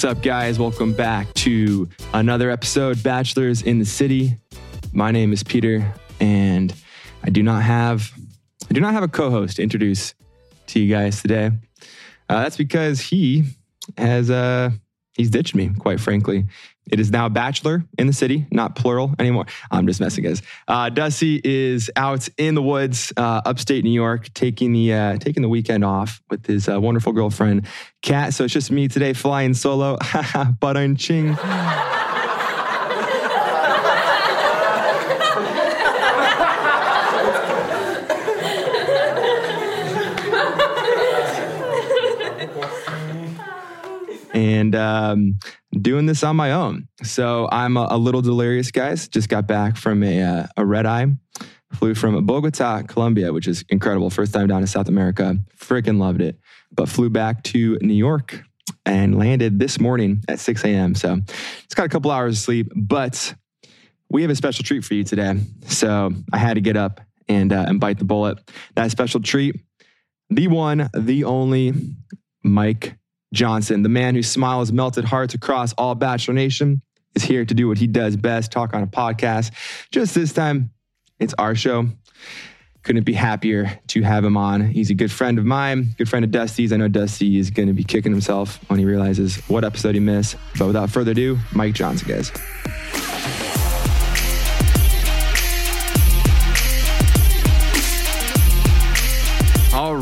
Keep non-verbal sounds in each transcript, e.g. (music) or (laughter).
What's up, guys? Welcome back to another episode, Bachelors in the City. My name is Peter, and I do not have I do not have a co-host to introduce to you guys today. Uh, that's because he has uh, he's ditched me, quite frankly. It is now Bachelor in the City, not plural anymore. I'm just messing, guys. Uh, Dusty is out in the woods, uh, upstate New York, taking the uh, taking the weekend off with his uh, wonderful girlfriend, Kat. So it's just me today, flying solo. (laughs) but I'm ching. And um, doing this on my own. So I'm a, a, little delirious, guys. Just got back from a, uh, a red eye. Flew from Bogota, Colombia, which is incredible. First time down to South America. Freaking loved it. But flew back to New York and landed this morning at 6 a.m. So it's got a couple hours of sleep, but we have a special treat for you today. So I had to get up and, uh, and bite the bullet. That special treat, the one, the only Mike Johnson, the man whose smile has melted hearts across all Bachelor Nation, is here to do what he does best talk on a podcast. Just this time, it's our show. Couldn't be happier to have him on. He's a good friend of mine, good friend of Dusty's. I know Dusty is going to be kicking himself when he realizes what episode he missed. But without further ado, Mike Johnson, guys.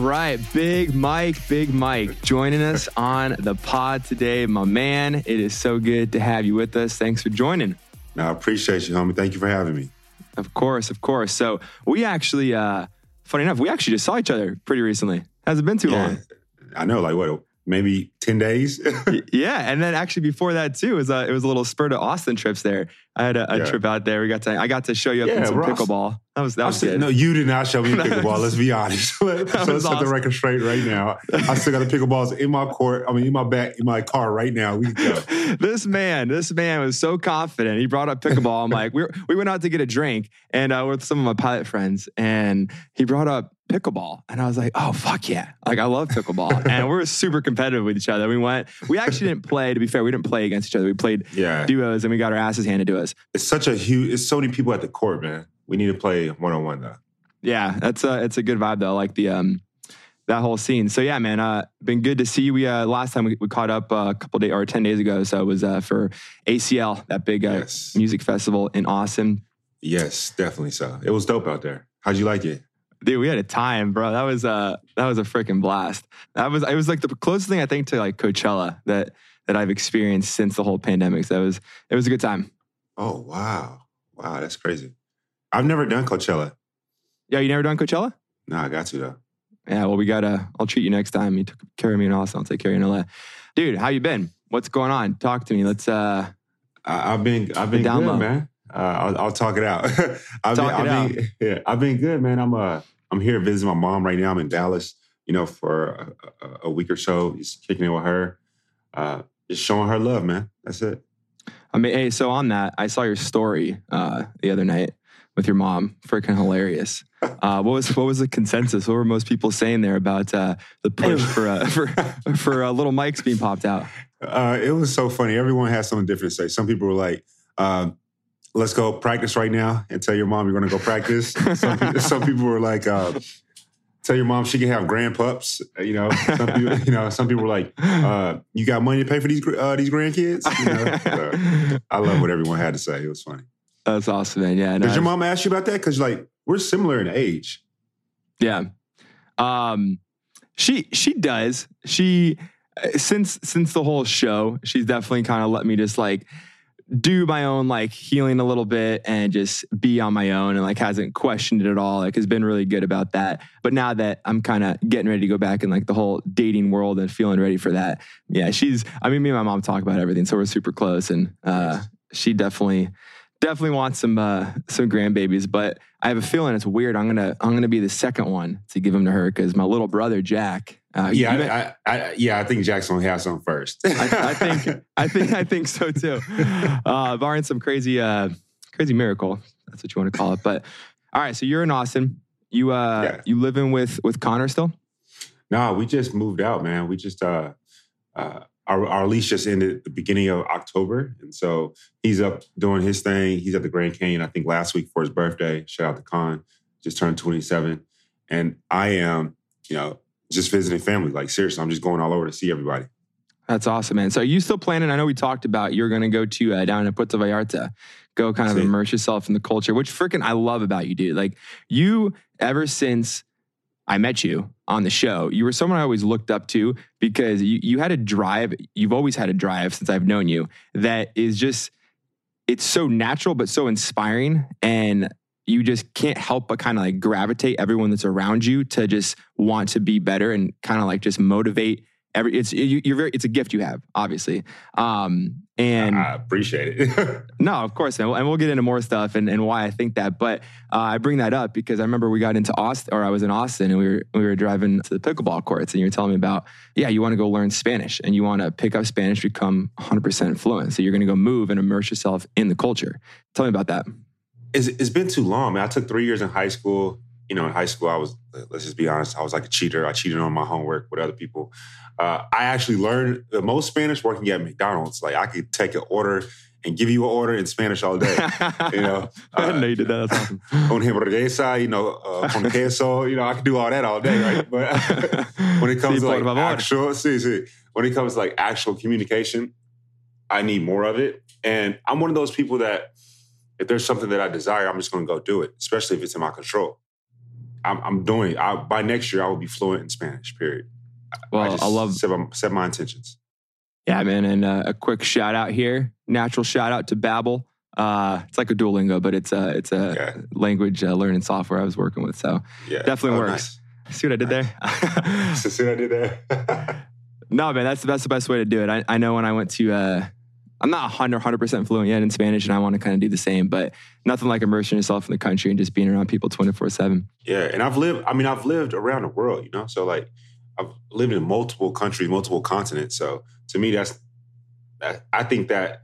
Right, Big Mike, Big Mike joining us on the pod today. My man, it is so good to have you with us. Thanks for joining. No, I appreciate you, homie. Thank you for having me. Of course, of course. So we actually, uh, funny enough, we actually just saw each other pretty recently. Has it been too yeah, long? I know, like what, maybe 10 days. (laughs) yeah. And then actually before that too, was uh, it was a little spur to Austin trips there. I had a, a yeah. trip out there. We got to, I got to show you up yeah, in some Ross. pickleball. That was, that was good. No, you did not show me (laughs) pickleball. let's be honest. (laughs) so let's awesome. set the record straight right now. I still got the pickleballs in my court. I mean, in my back, in my car right now. We go. this man, this man was so confident. He brought up pickleball. I'm like, we we went out to get a drink and uh, with some of my pilot friends and he brought up pickleball. And I was like, oh, fuck yeah. Like, I love pickleball. (laughs) and we are super competitive with each other. We went, we actually didn't play, to be fair, we didn't play against each other. We played yeah. duos and we got our asses handed to us. It's such a huge, it's so many people at the court, man. We need to play one on one, though. Yeah, that's a, it's a good vibe, though. Like the, um, that whole scene. So yeah, man, uh, been good to see you. We uh, last time we, we caught up uh, a couple days or ten days ago. So it was uh, for ACL, that big uh, yes. music festival in Austin. Yes, definitely so. It was dope out there. How'd you like it? Dude, we had a time, bro. That was uh that was a freaking blast. That was it was like the closest thing I think to like Coachella that that I've experienced since the whole pandemic. So it was it was a good time. Oh wow. Wow, that's crazy. I've never done Coachella. Yeah, you never done Coachella? No, I got to though. Yeah, well, we gotta. I'll treat you next time. You took care of me in Austin. I'll take care of you in LA. Dude, how you been? What's going on? Talk to me. Let's. uh I, have been. I've been good, man. Uh, I'll, I'll, talk it out. (laughs) I've, talk been, it I've been, (laughs) yeah, I've been good, man. I'm uh, I'm here visiting my mom right now. I'm in Dallas, you know, for a, a, a week or so. Just kicking it with her, uh, just showing her love, man. That's it. I mean, hey, so on that, I saw your story uh, the other night with your mom. Freaking hilarious. (laughs) Uh, what was what was the consensus? What were most people saying there about uh, the push for uh, for for uh, little Mike's being popped out? Uh, it was so funny. Everyone had something different to say. Some people were like, uh, let's go practice right now and tell your mom you're going to go practice. some, (laughs) people, some, people were like, uh, tell your mom she can have grandpups. You know, some people, you know, some people were like, uh, you got money to pay for these uh, these grandkids. You know? so, I love what everyone had to say. It was funny. That's awesome, man. Yeah. Did your mom ask you about that? Because like we're similar in age. Yeah. Um, she she does. She since since the whole show, she's definitely kind of let me just like do my own like healing a little bit and just be on my own and like hasn't questioned it at all. Like has been really good about that. But now that I'm kind of getting ready to go back in like the whole dating world and feeling ready for that, yeah, she's. I mean, me and my mom talk about everything, so we're super close, and uh, she definitely definitely wants some uh, some grandbabies. But I have a feeling it's weird. I'm gonna I'm gonna be the second one to give them to her because my little brother Jack uh, yeah, I, I, I, yeah, I think Jackson will have some first. I, I, think, I think, I think so too. (laughs) Uh, barring some crazy, uh, crazy miracle, that's what you want to call it. But all right, so you're in Austin. You, uh, yeah. you living with with Connor still? No, we just moved out, man. We just, uh, uh, our, our lease just ended at the beginning of October. And so he's up doing his thing. He's at the Grand Canyon, I think, last week for his birthday. Shout out to Con, just turned 27. And I am, you know, just visiting family. Like, seriously, I'm just going all over to see everybody. That's awesome, man. So are you still planning? I know we talked about you're going to go to uh, down in Puerto Vallarta, go kind of immerse yourself in the culture, which freaking I love about you, dude. Like you, ever since I met you on the show, you were someone I always looked up to because you, you had a drive. You've always had a drive since I've known you that is just, it's so natural, but so inspiring. And you just can't help but kind of like gravitate everyone that's around you to just want to be better and kind of like just motivate every it's you, you're very it's a gift you have obviously. Um and I appreciate it. (laughs) no of course and we'll, and we'll get into more stuff and, and why i think that but uh, i bring that up because i remember we got into austin or i was in austin and we were we were driving to the pickleball courts and you were telling me about yeah you want to go learn spanish and you want to pick up spanish become 100% fluent. So you're going to go move and immerse yourself in the culture. Tell me about that it's, it's been too long, man. I took three years in high school. You know, in high school, I was, let's just be honest, I was like a cheater. I cheated on my homework with other people. Uh, I actually learned the most Spanish working at McDonald's. Like, I could take an order and give you an order in Spanish all day. (laughs) You know, i know you did that that's awesome (laughs) con hamburguesa, you know, uh, con (laughs) queso, you know, I could do all that all day, right? But when it comes Sí, to like actual, see, see, when it comes to like actual communication, I need more of it. And I'm one of those people that if there's something that I desire, I'm just going to go do it, especially if it's in my control. I'm, I'm doing it. I, by next year, I will be fluent in Spanish. Period. well I, just I love set my, set my intentions. Yeah, man. And uh, a quick shout out here, natural shout out to Babbel. Uh, it's like a Duolingo, but it's a it's a Okay. language uh, learning software I was working with. So Yeah, Definitely Oh, works. see what I did there? Nice. (laughs) See what I did there? (laughs) no, man, that's that's the best way to do it. I, I know when I went to uh, I'm not 100 percent fluent yet in Spanish, and I want to kind of do the same. But nothing like immersing yourself in the country and just being around people 24 seven. Yeah, and I've lived. I mean, I've lived around the world. You know, so like I've lived in multiple countries, multiple continents. So to me, that's that. I think that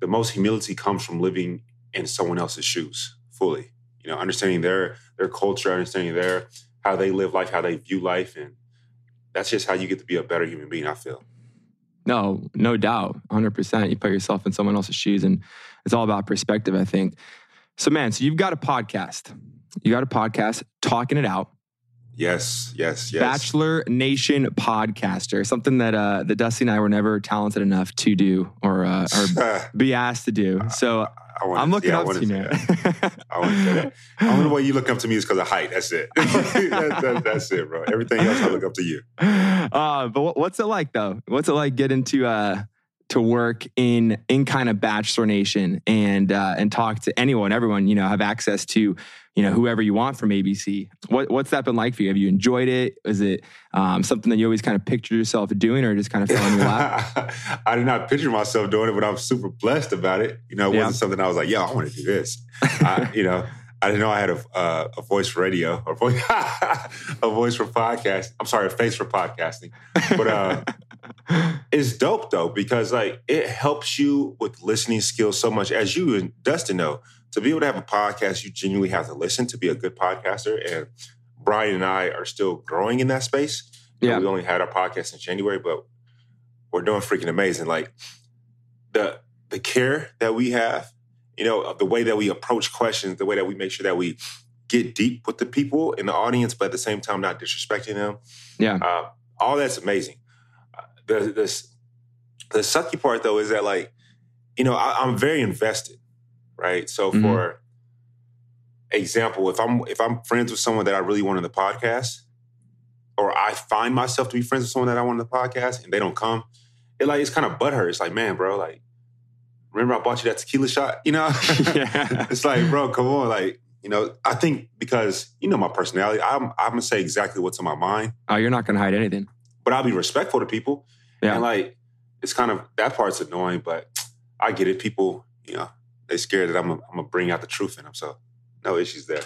the most humility comes from living in someone else's shoes fully. You know, understanding their their culture, understanding their how they live life, how they view life, and that's just how you get to be a better human being. I feel. No, no doubt, 100. percent You put yourself in someone else's shoes, and it's all about perspective. I think. So, man, so you've got a podcast. You got a podcast talking it out. Yes, yes, yes. Bachelor Nation podcaster, something that uh, that Dusty and I were never talented enough to do or uh, or (laughs) be asked to do. So I wanna- I'm looking yeah, I up to you, that. I want to say that. The only way you look up to me is because of height. That's it. (laughs) that, that- that's it, bro. Everything else, I look up to you. (laughs) uh, but what, what's it like though? What's it like getting to uh, to work in in kind of Bachelor Nation and uh, and talk to anyone, everyone? You know, have access to you know whoever you want from ABC. What what's that been like for you? Have you enjoyed it? Is it um, something that you always kind of pictured yourself doing, or just kind of fell in your lap? (laughs) I did not picture myself doing it, but I'm super blessed about it. You know, it Yeah. wasn't something I was like, "Yo, I want to do this." I, (laughs) you know, I didn't know I had a uh, a voice for radio or voice, (laughs) a voice for podcast. I'm sorry, a face for podcasting. But uh, it's dope though because like it helps you with listening skills so much. As you and Dustin know, to be able to have a podcast, you genuinely have to listen to be a good podcaster. And Brian and I are still growing in that space. You know, Yeah. we only had our podcast in January, but we're doing freaking amazing. Like the the care that we have, you know, the way that we approach questions, the way that we make sure that we get deep with the people in the audience, but at the same time not disrespecting them. Yeah. Uh, all that's amazing. Uh, the this the sucky part though is that like, you know, I, I'm very invested, right? So Mhm. for example, if I'm if I'm friends with someone that I really want on the podcast, or I find myself to be friends with someone that I want on the podcast and they don't come, it like it's kind of butthurt. It's like, man, bro, like, remember I bought you that tequila shot? (laughs) You know? Yeah. (laughs) it's like, bro, come on. Like, you know, I think because you know my personality, I'm I'm gonna say exactly what's on my mind, Oh, you're not going to hide anything. but I'll be respectful to people. Yeah. And like it's kind of that part's annoying, but I get it. People, you know, they scared that I'm gonna- bring out the truth in them. So no issues there.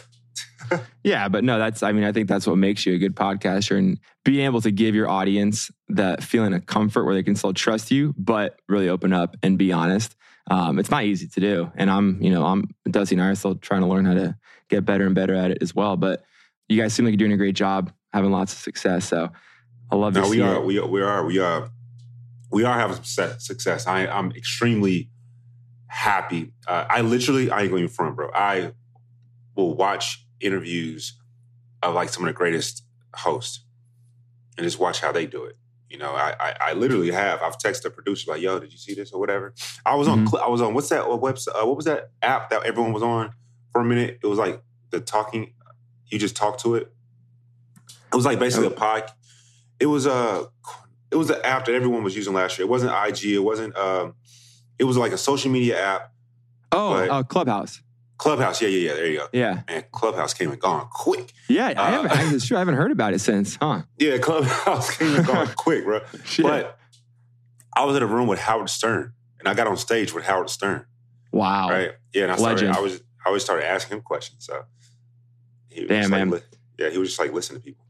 (laughs) Yeah, but no, that's I mean, I think that's what makes you a good podcaster and being able to give your audience that feeling of comfort where they can still trust you, but really open up and be honest. Um, it's not easy to do. And I'm, you know, I'm Dusty and I are still trying to learn how to get better and better at it as well. But you guys seem like you're doing a great job, having lots of success. So I love to No, see we are, we are, we are, we are. we are having some success. I, I'm extremely happy. Uh, I literally, I ain't going front, bro. I will watch interviews of like some of the greatest hosts and just watch how they do it. You know, I, I, I literally have. I've texted a producer like, "Yo, did you see this or whatever?" I was on. Mm-hmm. I was on. What's that website? Uh, what was that app that everyone was on for a minute? It was like the talking. You just talk to it. It was like basically a pod. It was a. It was an app that everyone was using last year. It wasn't IG. It wasn't. Um, it was like a social media app. Oh, uh, Clubhouse. Clubhouse, yeah, yeah, yeah. There you go. Yeah, man, Clubhouse came and gone quick. Yeah, I uh, haven't. It's true. I haven't heard about it since, huh? Yeah, Clubhouse (laughs) came and gone (laughs) quick, bro. Shit. But I was in a room with Howard Stern, and I got on stage with Howard Stern. Wow. Right. Yeah, and I started. Legend. I was. I always started asking him questions. So. He Damn man. Like, yeah, he was just like listening to people.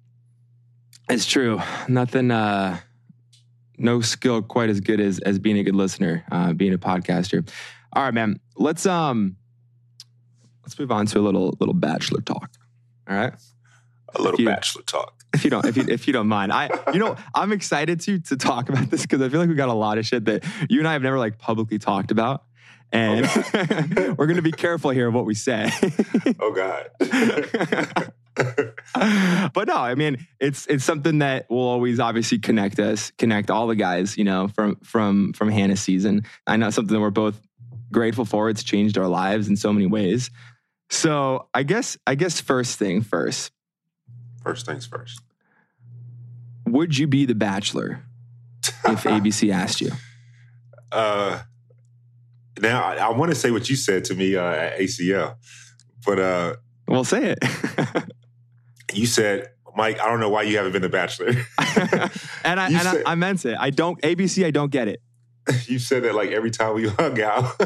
It's true. Nothing. uh No skill quite as good as as being a good listener, uh, being a podcaster. All right, man. Let's um let's move on to a little little bachelor talk. All right, a little you, bachelor talk. If you don't, if you if you don't (laughs) mind, I you know I'm excited to to talk about this because I feel like we got a lot of shit that you and I have never like publicly talked about. And oh (laughs) we're going to be careful here of what we say. oh God. (laughs) (laughs) but no, I mean, it's it's something that will always obviously connect us, connect all the guys, you know, from from from Hannah's season. I know something that we're both grateful for. It's changed our lives in so many ways. So I guess I guess first thing first. First things first. Would you be the bachelor if (laughs) ABC asked you? Uh now I, I want to say what you said to me uh, at ACL, but uh well say it. (laughs) you said Mike, I don't know why you haven't been the bachelor. (laughs) and I and said, I, I meant it. I don't ABC, I don't get it. (laughs) You said that like every time we (laughs) hung out.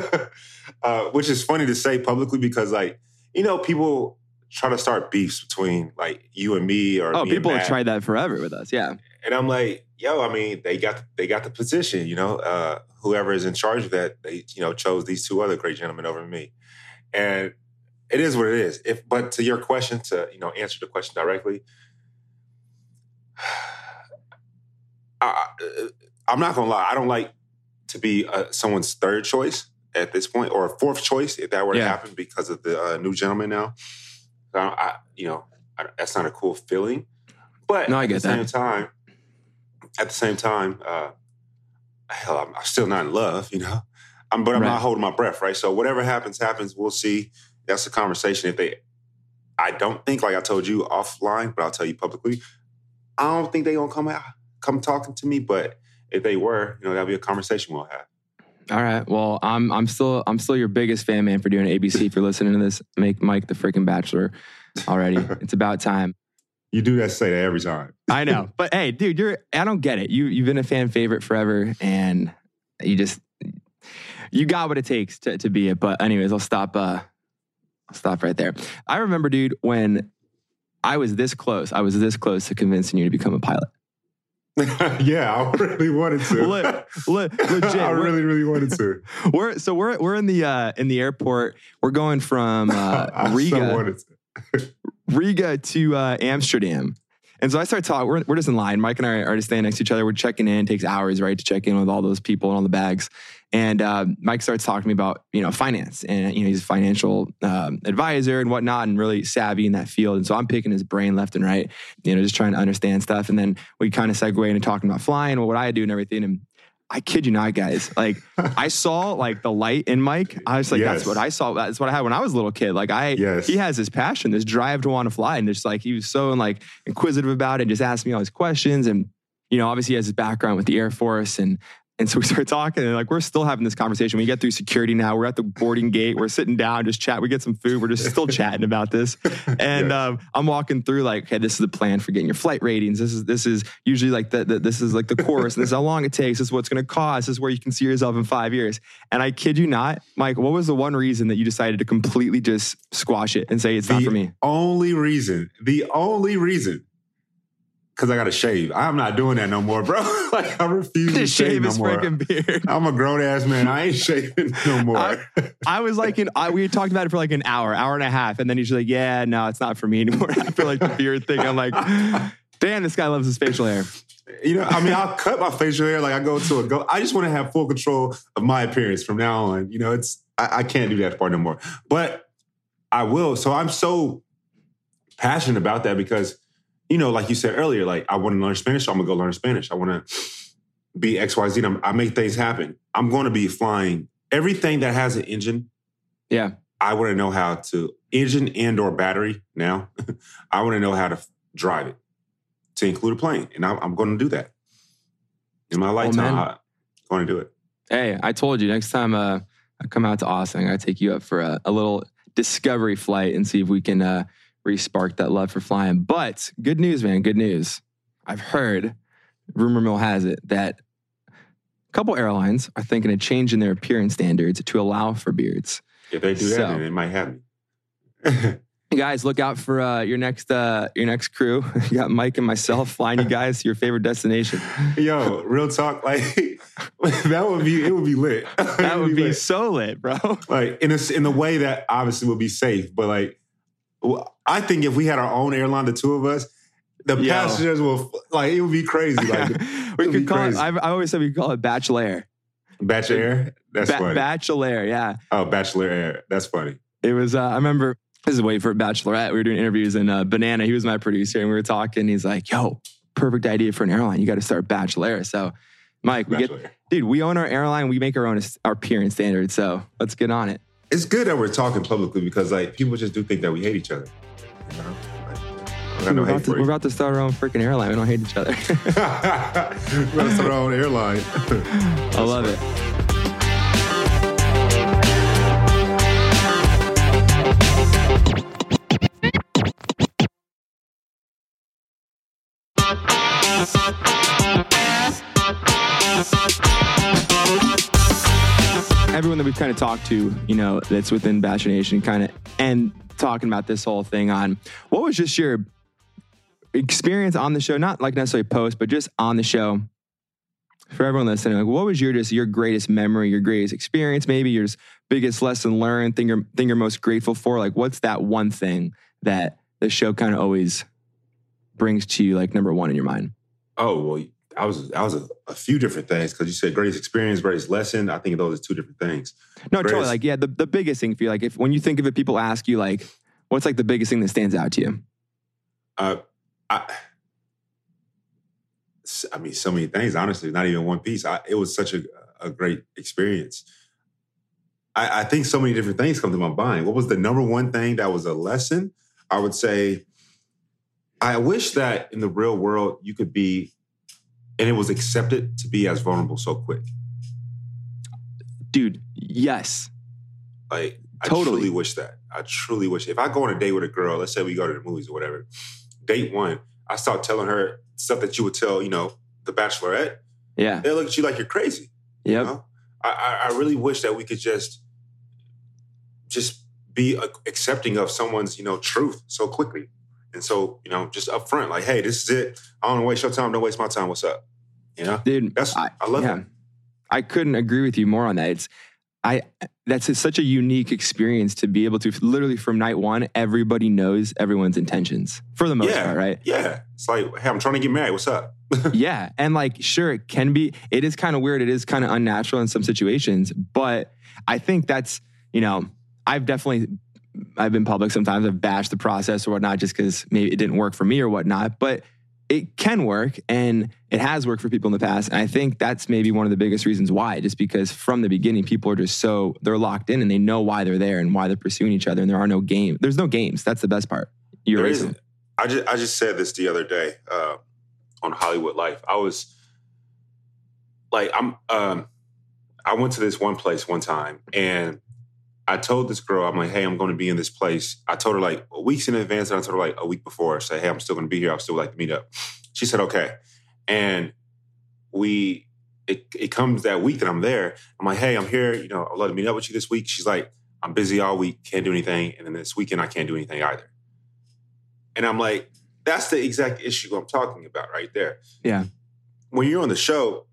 uh, which is funny to say publicly because like you know, people try to start beefs between like you and me or oh, me people have tried that forever with us. Yeah, and I'm like, yo, I mean, they got they got the position. You know, uh, whoever is in charge of that, they you know chose these two other great gentlemen over me, and it is what it is. If but to your question, to you know answer the question directly. (sighs) I, am not gonna lie. I don't like to be uh, someone's third choice at this point, or a fourth choice if that were yeah. to happen because of the uh, new gentleman now. I, I you know, I, that's not a cool feeling. But no, I get at the that. same time, at the same time, uh, hell, I'm, I'm, still not in love, you know. I'm, but I'm right. not holding my breath, right? So whatever happens, happens. We'll see. That's the conversation. If they, I don't think, like I told you offline, but I'll tell you publicly, I don't think they gonna come out, come talking to me. But if they were, you know, that'll be a conversation we'll have. All right. Well, I'm I'm still I'm still your biggest fan, man, for doing ABC. If you're listening to this, make Mike the freaking bachelor already. (laughs) it's about time. You do that say that every time. I know. (laughs) But hey, dude, you're I don't get it. You you've been a fan favorite forever and you just you got what it takes to, to be it. But anyways, I'll stop uh stop right there. I remember, dude, when I was this close, I was this close to convincing you to become a pilot. (laughs) yeah, I really wanted to. Le, le, legit, (laughs) I really, really wanted to. (laughs) We're so we're we're in the uh, in the airport. We're going from uh, Riga, so Riga to uh, Amsterdam. And so I start talking. We're, we're just in line. Mike and I are just standing next to each other. We're checking in. It takes hours, right, to check in with all those people and all the bags. And uh, Mike starts talking to me about you know finance, and you know he's a financial um, advisor and whatnot, and really savvy in that field. And so I'm picking his brain left and right, you know, just trying to understand stuff. And then we kind of segue into talking about flying, what I do, and everything. And I kid you not, guys. Like (laughs) I saw like the light in Mike. I was like, yes. that's what I saw. That's what I had when I was a little kid. Like I, yes. he has this passion, this drive to want to fly, and just like he was so like inquisitive about it, and just asked me all these questions. And you know, obviously he has his background with the Air Force, and and so we start talking, and like we're still having this conversation. We get through security now. We're at the boarding gate. We're sitting down, just chat. We get some food. We're just still chatting about this. (laughs) And yeah. um, I'm walking through like, okay, this is the plan for getting your flight ratings. This is this is usually like the, the this is like the course. and this is how long it takes. This is what's going to cost. This is where you can see yourself in five years. And I kid you not, Mike. What was the one reason that you decided to completely just squash it and say it's the not for me? Only reason. The only reason because I got to shave. I'm not doing that no more, bro. (laughs) like I refuse to, to shave, shave his no freaking beard. (laughs) I'm a grown ass man. I ain't shaving no more. I, I was like, in, I, we talked about it for like an hour, hour and a half, and then he's like, "Yeah, no, it's not for me anymore." (laughs) After like the beard thing, I'm like, "Damn, this guy loves his facial hair." You know, I mean, I'll cut my facial hair like I go to a go. I just want to have full control of my appearance from now on. You know, it's I, I can't do that part no more. But I will. So I'm so passionate about that because, you know, like you said earlier, like I want to learn Spanish, so I'm gonna go learn Spanish. I want to be X, Y, Z. I make things happen. I'm going to be flying everything that has an engine. Yeah. I want to know how to engine and or battery now. (laughs) I want to know how to drive it to include a plane, and I'm, I'm going to do that in my lifetime. I'm going to do it. Hey, I told you next time uh, I come out to Austin, I take you up for a, a, little discovery flight and see if we can uh, re-spark that love for flying. But good news, man. Good news. I've heard, rumor mill has it that a couple airlines are thinking of changing their appearance standards to allow for beards. If they do that, so, then it might happen. (laughs) (laughs) guys, look out for uh, your next uh, your next crew. (laughs) you got Mike and myself flying you guys to your favorite destination. Yo, real talk, like that would be it would be lit. That would be, be so lit, bro. Like in a in the way that obviously would be safe, but like I think if we had our own airline, the two of us, the Yo. passengers will like it would be crazy. Like (laughs) we could call crazy. it. I, I always said we could call it Bachelor. Bachelor. That's ba- funny. Bachelor, yeah. Oh, Bachelor Air. That's funny. It was. Uh, I remember this is way for Bachelorette. We were doing interviews and uh, Banana, he was my producer, and we were talking. He's like, "Yo, perfect idea for an airline. You got to start Bachelor." So, Mike, we get, dude, we own our airline. We make our own our appearance standards. So let's get on it. It's good that we're talking publicly because like people just do think that we hate each other. You know? we're, about to, we're, about to, start our own freaking airline. We don't hate each other. (laughs) we're going to start our own airline. (laughs) I love it. That we've kind of talked to, you know, that's within Bachelor Nation, kind of, and talking about this whole thing on what was just your experience on the show, not like necessarily post, but just on the show. For everyone listening, like what was your just your greatest memory, your greatest experience, maybe your biggest lesson learned, thing you're thing you're most grateful for? Like what's that one thing that the show kind of always brings to you, like number one in your mind? Oh well, I was I was a, a few different things because you said greatest experience, greatest lesson. I think those are two different things. No, greatest, totally. Like yeah, the, the biggest thing for you, like if when you think of it, people ask you like, what's like the biggest thing that stands out to you? Uh, I, I mean, so many things. Honestly, not even one piece. I, it was such a a great experience. I, I think so many different things come to my mind. What was the number one thing that was a lesson? I would say I wish that in the real world you could be, and it was accepted to be as vulnerable so quick. Dude, yes. Like, I totally. truly wish that. I truly wish. If I go on a date with a girl, let's say we go to the movies or whatever, date one, I start telling her stuff that you would tell, you know, the bachelorette. Yeah. They look at you like you're crazy. Yeah. You know? I, I really wish that we could just, just be accepting of someone's, you know, truth so quickly. And so, you know, just up front, like, hey, this is it. I don't want to waste your time. Don't waste my time. What's up? You know, dude. That's I, I love yeah. it. I couldn't agree with you more on that. It's I that's a, such a unique experience to be able to literally from night one, everybody knows everyone's intentions for the most yeah, part, right? Yeah. It's like, hey, I'm trying to get married. What's up? (laughs) yeah. And like, sure, it can be, it is kind of weird. It is kind of unnatural in some situations, but I think that's, you know, I've definitely I've been public sometimes. I've bashed the process or whatnot just because maybe it didn't work for me or whatnot. But it can work and it has worked for people in the past. And I think that's maybe one of the biggest reasons why, just because from the beginning, people are just so they're locked in and they know why they're there and why they're pursuing each other. And there are no games. There's no games. That's the best part. You're there. I just I just said this the other day uh, on Hollywood Life. I was like, I'm um, I went to this one place one time and I told this girl, I'm like, hey, I'm going to be in this place. I told her like weeks in advance, and I told her like a week before, I say, hey, I'm still going to be here. I still like to meet up. She said, okay. And we, it, it comes that week that I'm there. I'm like, hey, I'm here. You know, I'd love to meet up with you this week. She's like, I'm busy all week, can't do anything. And then this weekend, I can't do anything either. And I'm like, that's the exact issue I'm talking about right there. Yeah. When you're on the show,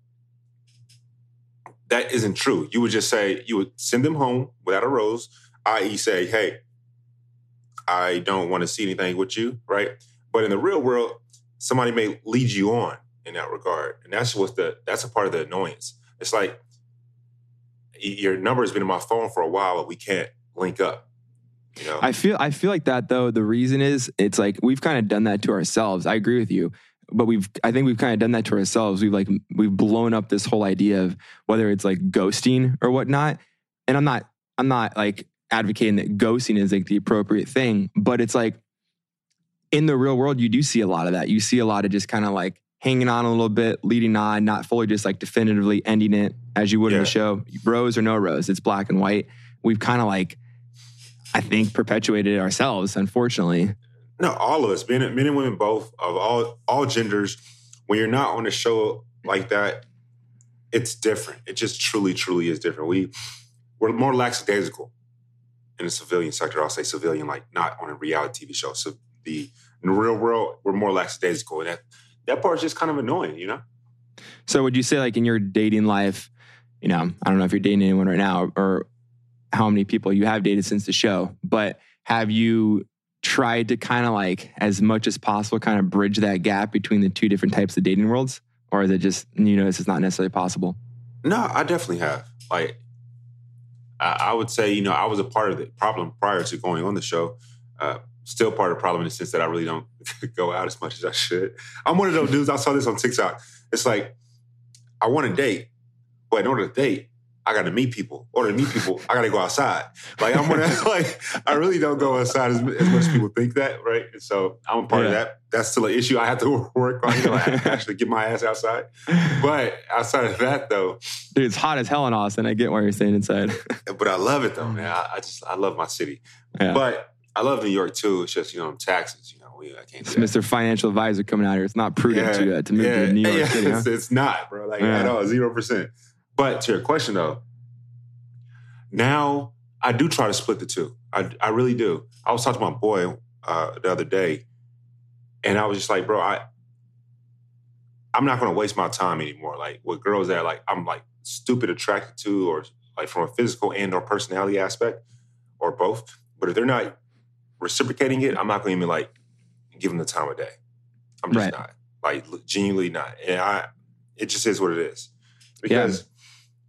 that isn't true. You would just say, you would send them home without a rose, i.e., say, hey, I don't want to see anything with you, right? But in the real world, somebody may lead you on in that regard, and that's what the that's a part of the annoyance. It's like your number has been in my phone for a while, but we can't link up. You know? I feel I feel like that though. The reason is it's like we've kind of done that to ourselves. I agree with you, but we've I think we've kind of done that to ourselves. We've like we've blown up this whole idea of whether it's like ghosting or whatnot. And I'm not I'm not like advocating that ghosting is like the appropriate thing, but it's like in the real world you do see a lot of that. You see a lot of just kind of like hanging on a little bit, leading on, not fully just like definitively ending it as you would in Yeah. the show. Rose or no rose, it's black and white. We've kind of like I think perpetuated it ourselves, unfortunately. No, all of us, men, men and women both, of all all genders, when you're not on a show like that, it's different. It just truly, truly is different. We we're more lackadaisical in the civilian sector. I'll say civilian, like not on a reality TV show. So the in the real world, we're more lackadaisical, and that that part's just kind of annoying, you know. So would you say like in your dating life, you know, I don't know if you're dating anyone right now or how many people you have dated since the show, but have you tried to kind of like as much as possible kind of bridge that gap between the two different types of dating worlds? Or is it just you know this is not necessarily possible? No, I definitely have. Like, I, I would say, you know, I was a part of the problem prior to going on the show. Uh, still part of the problem in the sense that I really don't (laughs) go out as much as I should. I'm one of those dudes. I saw this on TikTok. It's like I want to date, but in order to date, I got to meet people. Or to meet people, I got to go outside. Like I'm gonna (laughs) like I really don't go outside as, as much as people think that, right? And so I'm a part of that. That's still an issue I have to (laughs) work on. You know, I to actually get my ass outside. But outside of that, though, Dude, it's hot as hell in Austin. I get why you're staying inside. (laughs) but I love it though, man. I, I just I love my city. Yeah. But I love New York too. It's just you know taxes. You know we I can't. It's. Mr. Financial Advisor coming out here. It's not prudent to uh, to move to New York yeah, City. huh? It's, it's not, bro. Like Yeah. at all, zero percent. But to your question though, now I do try to split the two. I I really do. I was talking to my boy uh, the other day, and I was just like, bro, I I'm not gonna waste my time anymore. Like with girls that like I'm like stupid attracted to, or like from a physical and or personality aspect, or both. But if they're not reciprocating it, I'm not gonna even like give them the time of day. I'm just Right. not like genuinely not. And I, it just is what it is because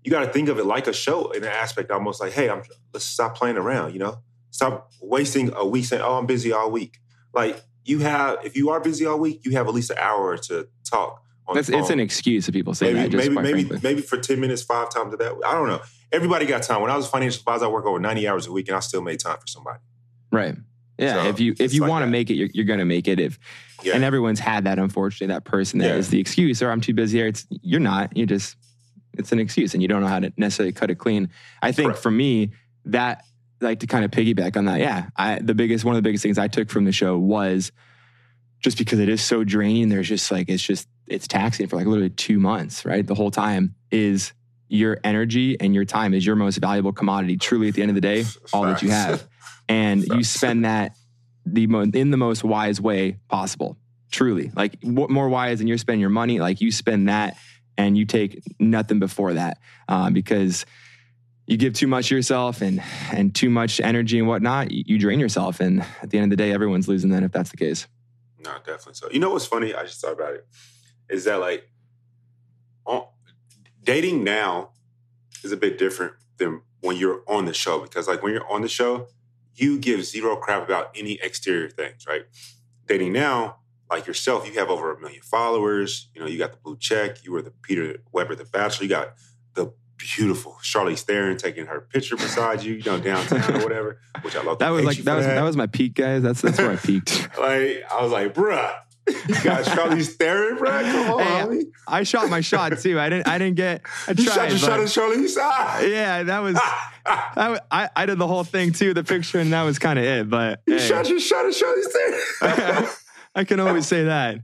you got to think of it like a show in an aspect, almost like, hey, I'm let's stop playing around. You know, stop wasting a week saying, oh, I'm busy all week. Like you have, if you are busy all week, you have at least an hour to talk. On That's, it's an excuse that people say maybe that. Just maybe maybe frankly. maybe for ten minutes, five times a day. I don't know. Everybody got time. When I was a financial advisor, I work over ninety hours a week, and I still made time for somebody. Right. Yeah. So, if you if you like want to make it, you're, you're going to make it. If Yeah. and everyone's had that, unfortunately, that person that is Yeah. the excuse, or I'm too busy. Or it's you're not. You're just it's an excuse, and you don't know how to necessarily cut it clean. I think Correct. for me, that like to kind of piggyback on that. Yeah, I the biggest one of the biggest things I took from the show was just because it is so draining. There's just like it's just it's taxing for like literally two months, right? The whole time is your energy and your time is your most valuable commodity. Truly, at the end of the day, all that you have and you spend that the mo- in the most wise way possible. Truly, like what more wise than you're spending your money? Like you spend that and you take nothing before that um, because you give too much yourself and and too much energy and whatnot. You, you drain yourself, and at the end of the day, everyone's losing then if that's the case. No, definitely so. You know what's funny? I just thought about it. Is that like on, dating now is a bit different than when you're on the show because like when you're on the show, you give zero crap about any exterior things, right? Dating now, like yourself, you have over a million followers. You know, you got the blue check. You were the Peter Weber, the Bachelor. You got the beautiful Charlize Theron taking her picture beside you, you know, downtown or whatever. Which I love. That was like that was that was my peak, guys. That's that's where I (laughs) peaked. Like I was like, bruh, you got Charlize Theron, bruh. Come on, Hey, homie. I shot my shot too. I didn't I didn't get. I (laughs) You tried. shot your shot at Charlize. Ah. yeah, that was. I, wa- I, I did the whole thing too, the picture, and that was kind of it. But You hey, shot your shot at Charlize Theron. (laughs) I can always say that.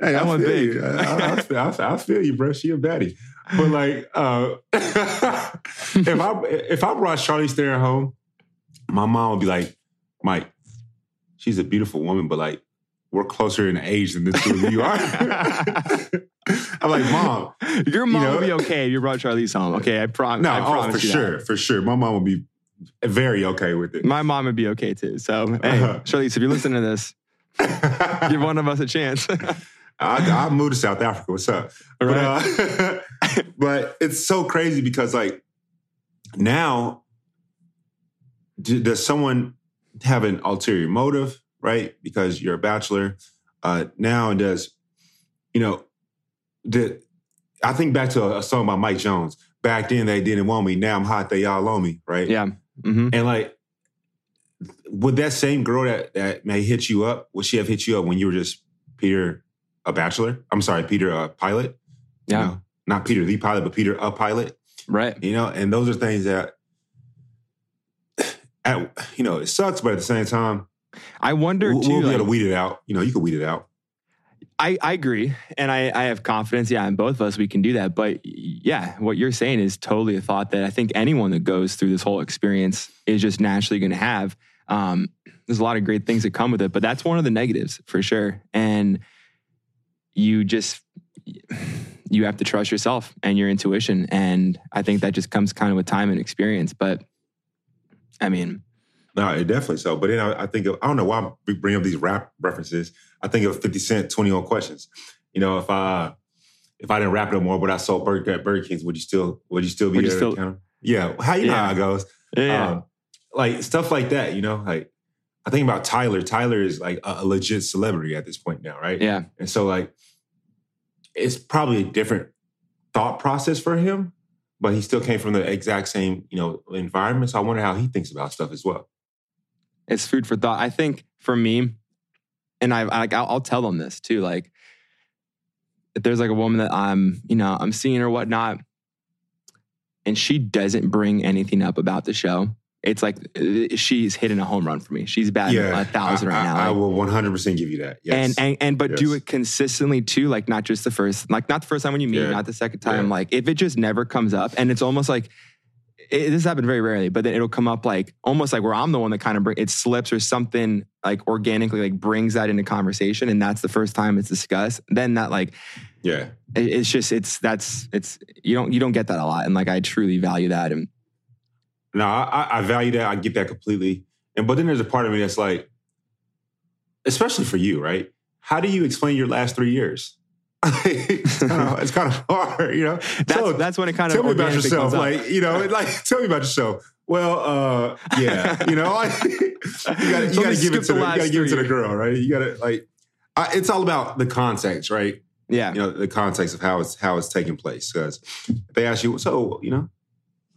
hey, I I went feel big. you. I, I, I feel, you, bro. She a baddie. But like, uh, (laughs) if I if I brought Charlize Theron home, my mom would be like, Mike, she's a beautiful woman, but like, we're closer in age than the two of you are. (laughs) I'm like, mom, Your mom know- will be okay if you brought Charlize home. (laughs) Okay, I, prom- no, I oh, promise for you that. sure, for sure. My mom would be very okay with it. My mom would be okay too. So, hey, Uh-huh. Charlize, if you're listening to this, (laughs) give one of us a chance. (laughs) I, I moved to South Africa. What's up? But, uh, (laughs) but it's so crazy because like now, does someone have an ulterior motive, right? Because you're a bachelor. Uh, now does you know the I think back to a, a song by Mike Jones. Back then they didn't want me. Now I'm hot. They all on me, right? Yeah. Mm-hmm. And like, would that same girl that that may hit you up, would she have hit you up when you were just Peter, a bachelor? I'm sorry, Peter, a pilot. You Yeah. know, not Peter the pilot, but Peter, a pilot. Right. You know, and those are things that, (sighs) at, you know, it sucks, but at the same time, I wonder we'll, too. we'll be like- able to weed it out. You know, you can weed it out. I, I agree. And I, I have confidence, yeah, in both of us, we can do that. But yeah, what you're saying is totally a thought that I think anyone that goes through this whole experience is just naturally going to have. Um, there's a lot of great things that come with it, but that's one of the negatives for sure. And you just, you have to trust yourself and your intuition. And I think that just comes kind of with time and experience. But I mean, No, it definitely so. But then I, I think of, I don't know why we bring up these rap references. I think of Fifty Cent, Twenty One Questions. You know, if I if I didn't rap no more, but I sold Burger at Burger King's, would you still would you still be Would there? still- at the counter? yeah, how you know Yeah. how it goes? yeah. Um, like stuff like that. You know, like I think about Tyler. Tyler is like a, a legit celebrity at this point now, right? yeah. And so like it's probably a different thought process for him, but he still came from the exact same you know environment. So I wonder how he thinks about stuff as well. it's food for thought. I think for me, and I like I'll, I'll tell them this too. Like, if there's like a woman that I'm, you know, I'm seeing or whatnot, and she doesn't bring anything up about the show, it's like uh, she's hitting a home run for me. She's batting a thousand I, right I- now. I, Like, will 100 percent give you that. Yes. and and and but do it consistently too, like not just the first, like not the first time when you meet, Yeah. not the second time. Yeah. Like if it just never comes up, and it's almost like it, this happened very rarely, but then it'll come up like almost like where I'm the one that kind of bring it slips or something like organically like brings that into conversation, and that's the first time it's discussed. Then that like yeah, it- it's just it's that's it's you don't you don't get that a lot, and like I truly value that, and no, I, I- I value that. I get that completely. And but then there's a part of me that's like, especially for you, right? How do you explain your last three years? (laughs) it's, kind of, it's (laughs) kind of hard, you know. that's So, that's when it kind of tell me about yourself, like you know, (laughs) like tell me about yourself. Well, uh, yeah, you know, like, you got you Let me got to give it to the the, you got to give it to the girl, right? You got to like, I, it's all about the context, right? yeah, you know the context of how it's how it's taking place. Because if they ask you, so you know,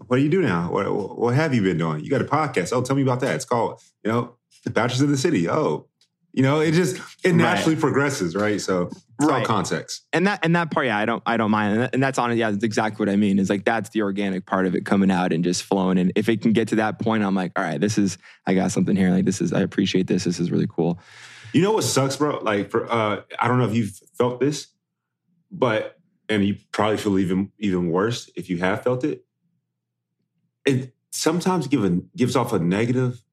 what do you do now? What what have you been doing? You got a podcast? Oh, tell me about that. It's called you know, the Bachelors of the City. Oh, you know, it just it naturally progresses, right? So it's all Right. context. and that and that part, yeah, I don't I don't mind, and, that, and that's on yeah, that's exactly what I mean. Is like that's the organic part of it coming out and just flowing. And if it can get to that point, I'm like, all right, this is I got something here. Like this is I appreciate this. This is really cool. You know what sucks, bro? Like for uh, I don't know if you've felt this, but and you probably feel even even worse if you have felt it. It sometimes give a, gives off a negative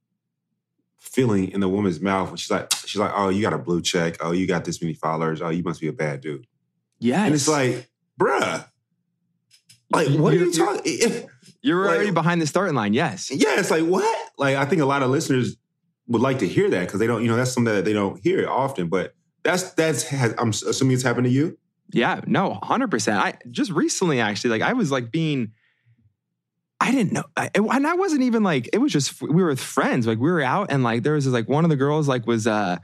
feeling in the woman's mouth when she's like, she's like, oh, you got a blue check. Oh, you got this many followers. Oh, you must be a bad dude. Yeah, And it's like, bruh, like what are you talking? you're like- already behind the starting line. Yes, Yeah, it's like what? Like I think a lot of listeners would like to hear that because they don't, you know, that's something that they don't hear often. But that's that's has, I'm assuming it's happened to you. Yeah, no, hundred percent. I just recently actually, like, I was like being, I didn't know, I, and I wasn't even like, it was just we were with friends, like we were out, and like there was this, like one of the girls like was uh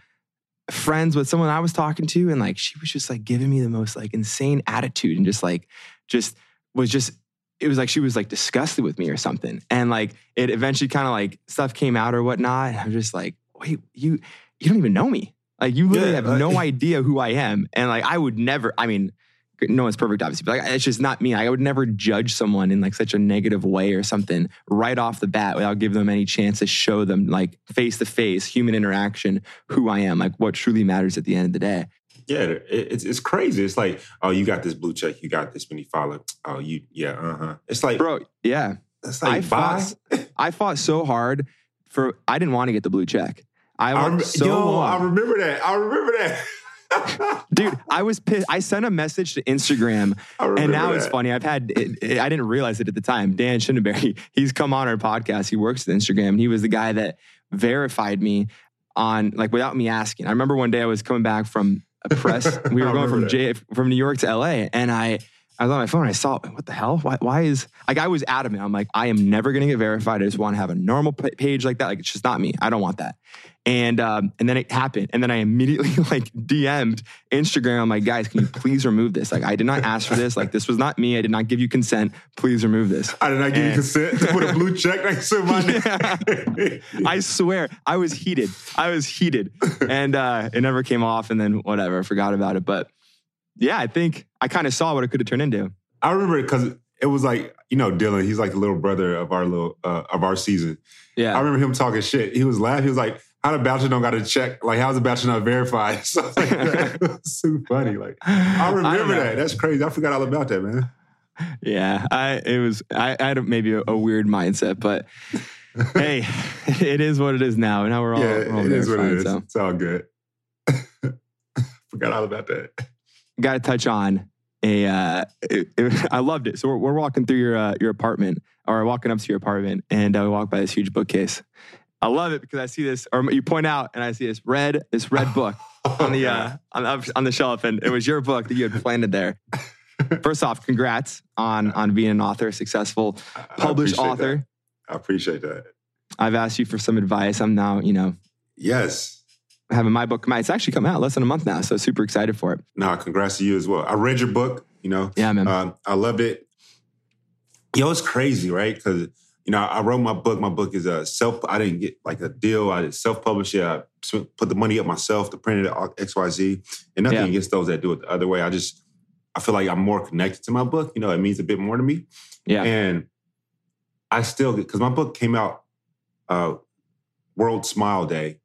friends with someone I was talking to, and like she was just like giving me the most like insane attitude, and just like just was just. It was like she was like disgusted with me or something, and like it eventually kind of like stuff came out or whatnot. And I'm just like, wait, you you don't even know me. Like you literally Yeah, have like- no idea who I am, and like I would never. I mean, no one's perfect, obviously, but like it's just not me. Like, I would never judge someone in like such a negative way or something right off the bat without giving them any chance to show them like face to face, human interaction, who I am, like what truly matters at the end of the day. Yeah, it's it's crazy. It's like, oh, you got this blue check, you got this many followers. Oh, you, yeah, uh huh. It's like, Bro, yeah, it's I like, bye. fought, (laughs) I fought so hard for. I didn't want to get the blue check. I I, rem- so yo, long. I remember that. I remember that. (laughs) Dude, I was pissed. I sent a message to Instagram and now it's funny. I've had, it, it- I didn't realize it at the time. Dan Schindenberry, (laughs) he's come on our podcast. He works at Instagram. And he was the guy that verified me on, like, without me asking. I remember one day I was coming back from a press. (laughs) We were going from J from New York to LA, and I I was on my phone. I saw what the hell? Why, why is like I was adamant. I'm like I am never going to get verified. I just want to have a normal page like that. Like it's just not me. I don't want that. And um, and then it happened, and then I immediately (laughs) like DM'd Instagram. I'm like, guys, can you please remove this? Like I did not ask for this. Like this was not me. I did not give you consent. Please remove this. I did not give you consent to put a blue check next to my (laughs) name. I swear, I was heated. I was heated, and uh, it never came off. And then whatever, I forgot about it. But yeah, I think I kind of saw what it could have turned into. I remember it because it was like you know Dylan. He's like the little brother of our little uh, of our season. Yeah, I remember him talking shit. He was laughing. He was like, "How the Bachelor don't got to check? Like, how's the Bachelor not verified?" (laughs) Stuff like (laughs) that. So funny. Like, I remember know. that. That's crazy. I forgot all about that, man. Yeah, I it was I, I had maybe a, a weird mindset, but (laughs) hey, it is what it is now. Now we're all, yeah, we're all it is what it is. So It's all good. forgot all about that. Got to touch on a. Uh, it- (laughs) it- I loved it. So we're, we're walking through your uh, your apartment, or walking up to your apartment, and uh, we walk by this huge bookcase. I love it because I see this, or you point out, and I see this red this red (laughs) book on the uh, on, the- on the shelf, and it was your book that you had planted there. (laughs) First off, congrats on on being an author, successful published appreciate author. that. I appreciate that. I've asked you for some advice. I'm now, you know, Yes. Having my book come out. It's actually come out less than a month now, so super excited for it. No, congrats to you as well. I read your book. You know, Yeah, man. Um, I loved it. Yo, it's crazy, right? Because you know, I wrote my book. My book is a self. I didn't get like a deal. I did self published it. I put the money up myself to print it at X Y Z. And nothing Yeah. against those that do it the other way. I just I feel like I'm more connected to my book. You know, it means a bit more to me. yeah, And I still because my book came out uh, World Smile Day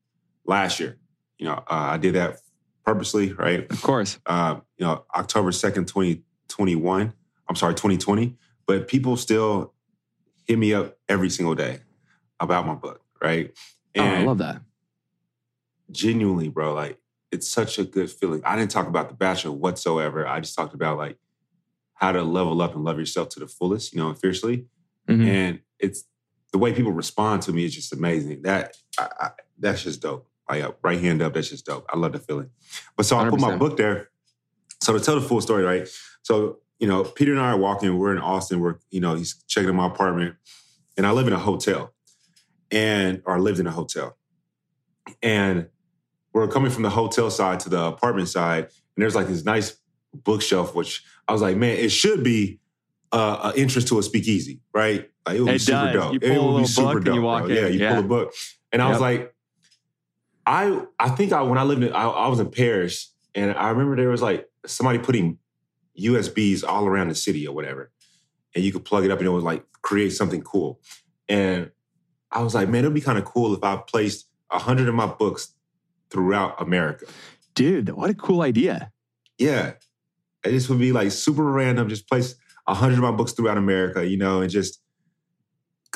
last year. You know, uh, I did that purposely, right? of course. uh, you know, October 2nd, 2021. I'm sorry, 2020. But people still hit me up every single day about my book, right? Oh, I love that. genuinely, bro, like it's such a good feeling. I didn't talk about the bachelor whatsoever. I just talked about like how to level up and love yourself to the fullest, you know, and fiercely. Mhm. And it's the way people respond to me is just amazing. That I, I, that's just dope. Like uh, right hand up, that's just dope. I love the feeling. But so I put my 100%. book there. So to tell the full story, right? So you know, Peter and I are walking. We're in Austin. We're you know, he's checking in my apartment, and I live in a hotel, and or I lived in a hotel, and we're coming from the hotel side to the apartment side, and there's like this nice bookshelf, which I was like, man, it should be uh, an entrance to a speakeasy, right? Like it would be It super does. dope. You it pull a would be super dope. you walk bro. in. Yeah, you Yeah. pull a book, and I was like, I I think I when I lived in I, I was in Paris, and I remember there was like somebody putting USBs all around the city or whatever, and you could plug it up and it would like create something cool. And I was like, man, it'd be kind of cool if I placed a hundred of my books throughout America. Dude, what a cool idea. Yeah. And this would be like super random, just place a hundred of my books throughout America, you know, and just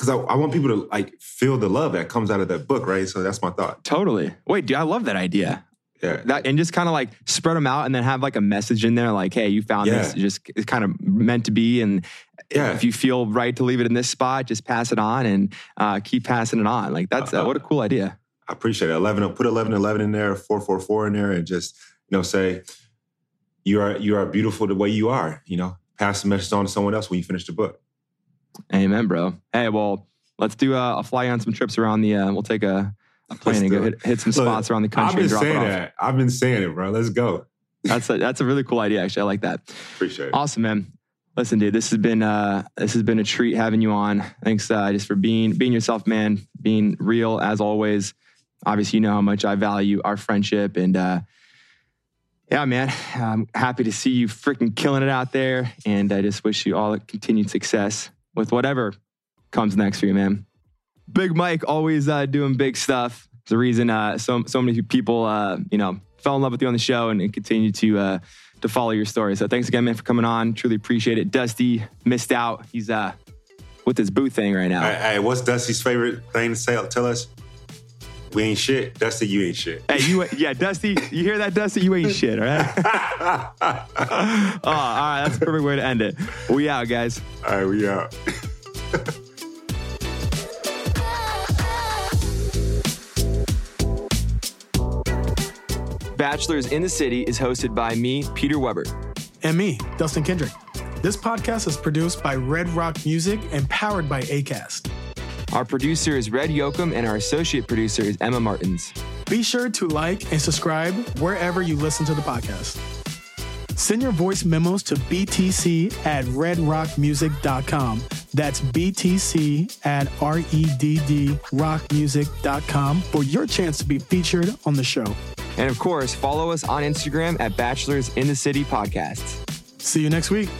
because I, I want people to like feel the love that comes out of that book, right? So that's my thought. Totally. Wait, dude, I love that idea. Yeah. That and just kind of like spread them out and then have like a message in there like, hey, you found Yeah. this. Just it's kind of meant to be. And Yeah. if you feel right to leave it in this spot, just pass it on and uh, keep passing it on. Like that's uh, Uh, what a cool idea. I appreciate it. 11, put 11, 11 in there, 444 in there, and just, you know, say, you are, you are beautiful the way you are, you know, pass the message on to someone else when you finish the book. Amen, bro. Hey, well, let's do a, a fly on some trips around the. Uh, we'll take a, a plane and go hit, hit some Look, spots around the country. I've been and drop it saying off. that. I've been saying it, bro. Let's go. (laughs) That's a, that's a really cool idea. Actually, I like that. Appreciate it. Awesome, man. Listen, dude, this has been uh, this has been a treat having you on. Thanks uh, just for being being yourself, man. Being real as always. Obviously, you know how much I value our friendship, and uh, yeah, man, I'm happy to see you freaking killing it out there. And I just wish you all continued success with whatever comes next for you, man. Big Mike always uh, doing big stuff. It's the reason uh, so so many people uh, you know fell in love with you on the show and, and continue to uh, to follow your story. So thanks again, man, for coming on. Truly appreciate it. Dusty missed out. He's uh with his boot thing right now. Hey, hey, what's Dusty's favorite thing to say? Tell us. We ain't shit. Dusty, you ain't shit. Hey, you yeah, Dusty. You hear that, Dusty? You ain't shit, all right? (laughs) (laughs) oh, all right. That's a perfect way to end it. We out, guys. All right, we out. (laughs) Bachelors in the City is hosted by me, Peter Weber. And me, Dustin Kendrick. This podcast is produced by Red Rock Music and powered by ACAST. Our producer is Red Yoakum, and our associate producer is Emma Martins. Be sure to like and subscribe wherever you listen to the podcast. Send your voice memos to btc at redrockmusic.com. That's btc at redrockmusic.com for your chance to be featured on the show. And of course, follow us on Instagram at Bachelors in the City Podcasts. See you next week.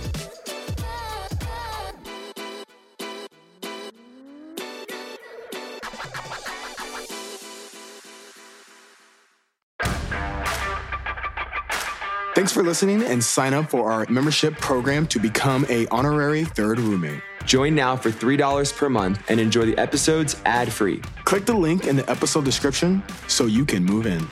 Thanks for listening and sign up for our membership program to become a honorary third roommate. Join now for $3 per month and enjoy the episodes ad-free. Click the link in the episode description so you can move in.